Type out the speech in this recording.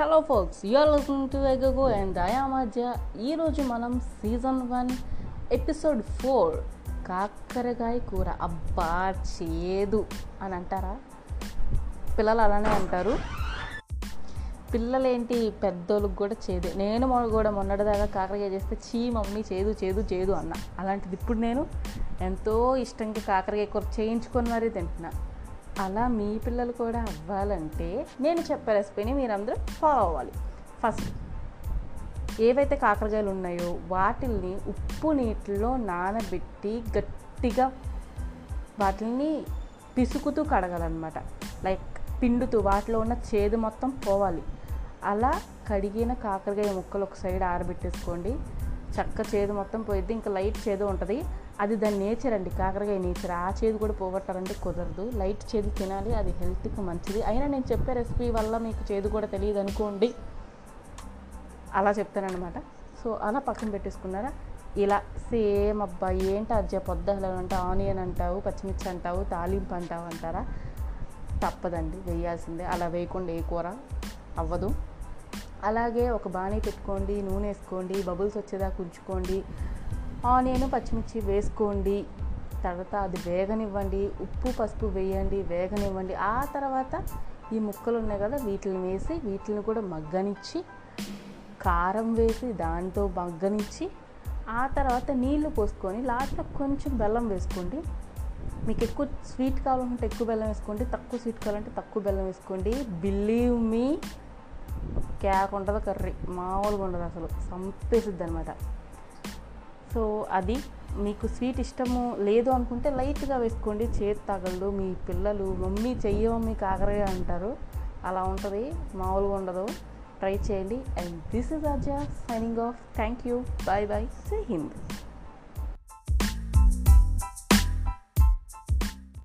Hello folks you're listening to ఎగగో and దయా మధ్య ఈరోజు మనం సీజన్ వన్ ఎపిసోడ్ ఫోర్ కాకరకాయ కూర. అబ్బా చేదు అని అంటారా? పిల్లలు అలానే అంటారు పిల్లలేంటి? పెద్దోళ్ళకి కూడా చేదు. నేను కూడా మొన్నటిదాకా కాకరకాయ చేస్తే చీ మమ్మీ చేదు చేదు చేదు అన్న. అలాంటిది ఇప్పుడు నేను ఎంతో ఇష్టంగా కాకరకాయ కూర చేయించుకొని మరీ తింటున్నాను అలా మీ పిల్లలు కూడా అవ్వాలంటే నేను చెప్పే రెసిపీని మీరందరూ ఫాలో అవ్వాలి. ఫస్ట్ ఏవైతే కాకరకాయలు ఉన్నాయో వాటిల్ని ఉప్పు నీటిలో నానబెట్టి గట్టిగా వాటిని పిసుకుతూ కడగాలన్నమాట. లైక్ పిండుతూ వాటిలో ఉన్న చేదు మొత్తం పోవాలి. అలా కడిగిన కాకరకాయ ముక్కలు ఒక సైడ్ ఆరబెట్టేసుకోండి. చక్క చేదు మొత్తం పోయిద్ది. ఇంకా లైట్ చేదు ఉంటుంది. అది దాని నేచర్ అండి కాకరకాయ నేచర్. ఆ చేదు కూడా పోగొట్టాలంటే కుదరదు. లైట్ చేదు తినాలి అది హెల్త్కి మంచిది. అయినా నేను చెప్పే రెసిపీ వల్ల మీకు చేదు కూడా తెలియదు అనుకోండి. అలా చెప్తానమాట సో అలా పక్కన పెట్టేసుకున్నారా? ఇలా సేమ్ అబ్బా ఏంటి అజ్జ పొద్దుహల అంటే ఆనియన్ అంటావు పచ్చిమిర్చి అంటావు తాలింపు అంటావు అంటారా? తప్పదండి వేయాల్సిందే. అలా వేయకుండా ఏ కూర అవ్వదు. అలాగే ఒక బాణీ పెట్టుకోండి నూనె వేసుకోండి బబుల్స్ వచ్చేదాకా ఉంచుకోండి. ఆనియన్ పచ్చిమిర్చి వేసుకోండి. తర్వాత అది వేగనివ్వండి. ఉప్పు పసుపు వేయండి వేగనివ్వండి. ఆ తర్వాత ఈ ముక్కలు ఉన్నాయి కదా వీటిని వేసి వీటిని కూడా మగ్గనిచ్చి కారం వేసి దాంతో మగ్గనిచ్చి ఆ తర్వాత నీళ్ళు పోసుకొని లాస్ట్లో కొంచెం బెల్లం వేసుకోండి. మీకు ఎక్కువ స్వీట్ కావాలంటే ఎక్కువ బెల్లం వేసుకోండి. తక్కువ స్వీట్ కావాలంటే తక్కువ బెల్లం వేసుకోండి. బిలీవ్ మీ క్యాక్ ఉంటుంది కర్రీ మామూలుగా ఉండదు అసలు. సంపేసిద్ది అనమాట సో అది మీకు స్వీట్ ఇష్టము లేదు అనుకుంటే లైట్గా వేసుకోండి. చేతి తగలదు మీ పిల్లలు మమ్మీ చెయ్యి మమ్మీ కాకరగా అంటారు. అలా ఉంటుంది మామూలుగా ఉండదు. ట్రై చేయండి. And this is Aja signing off. Thank you. Bye bye. Say Hind.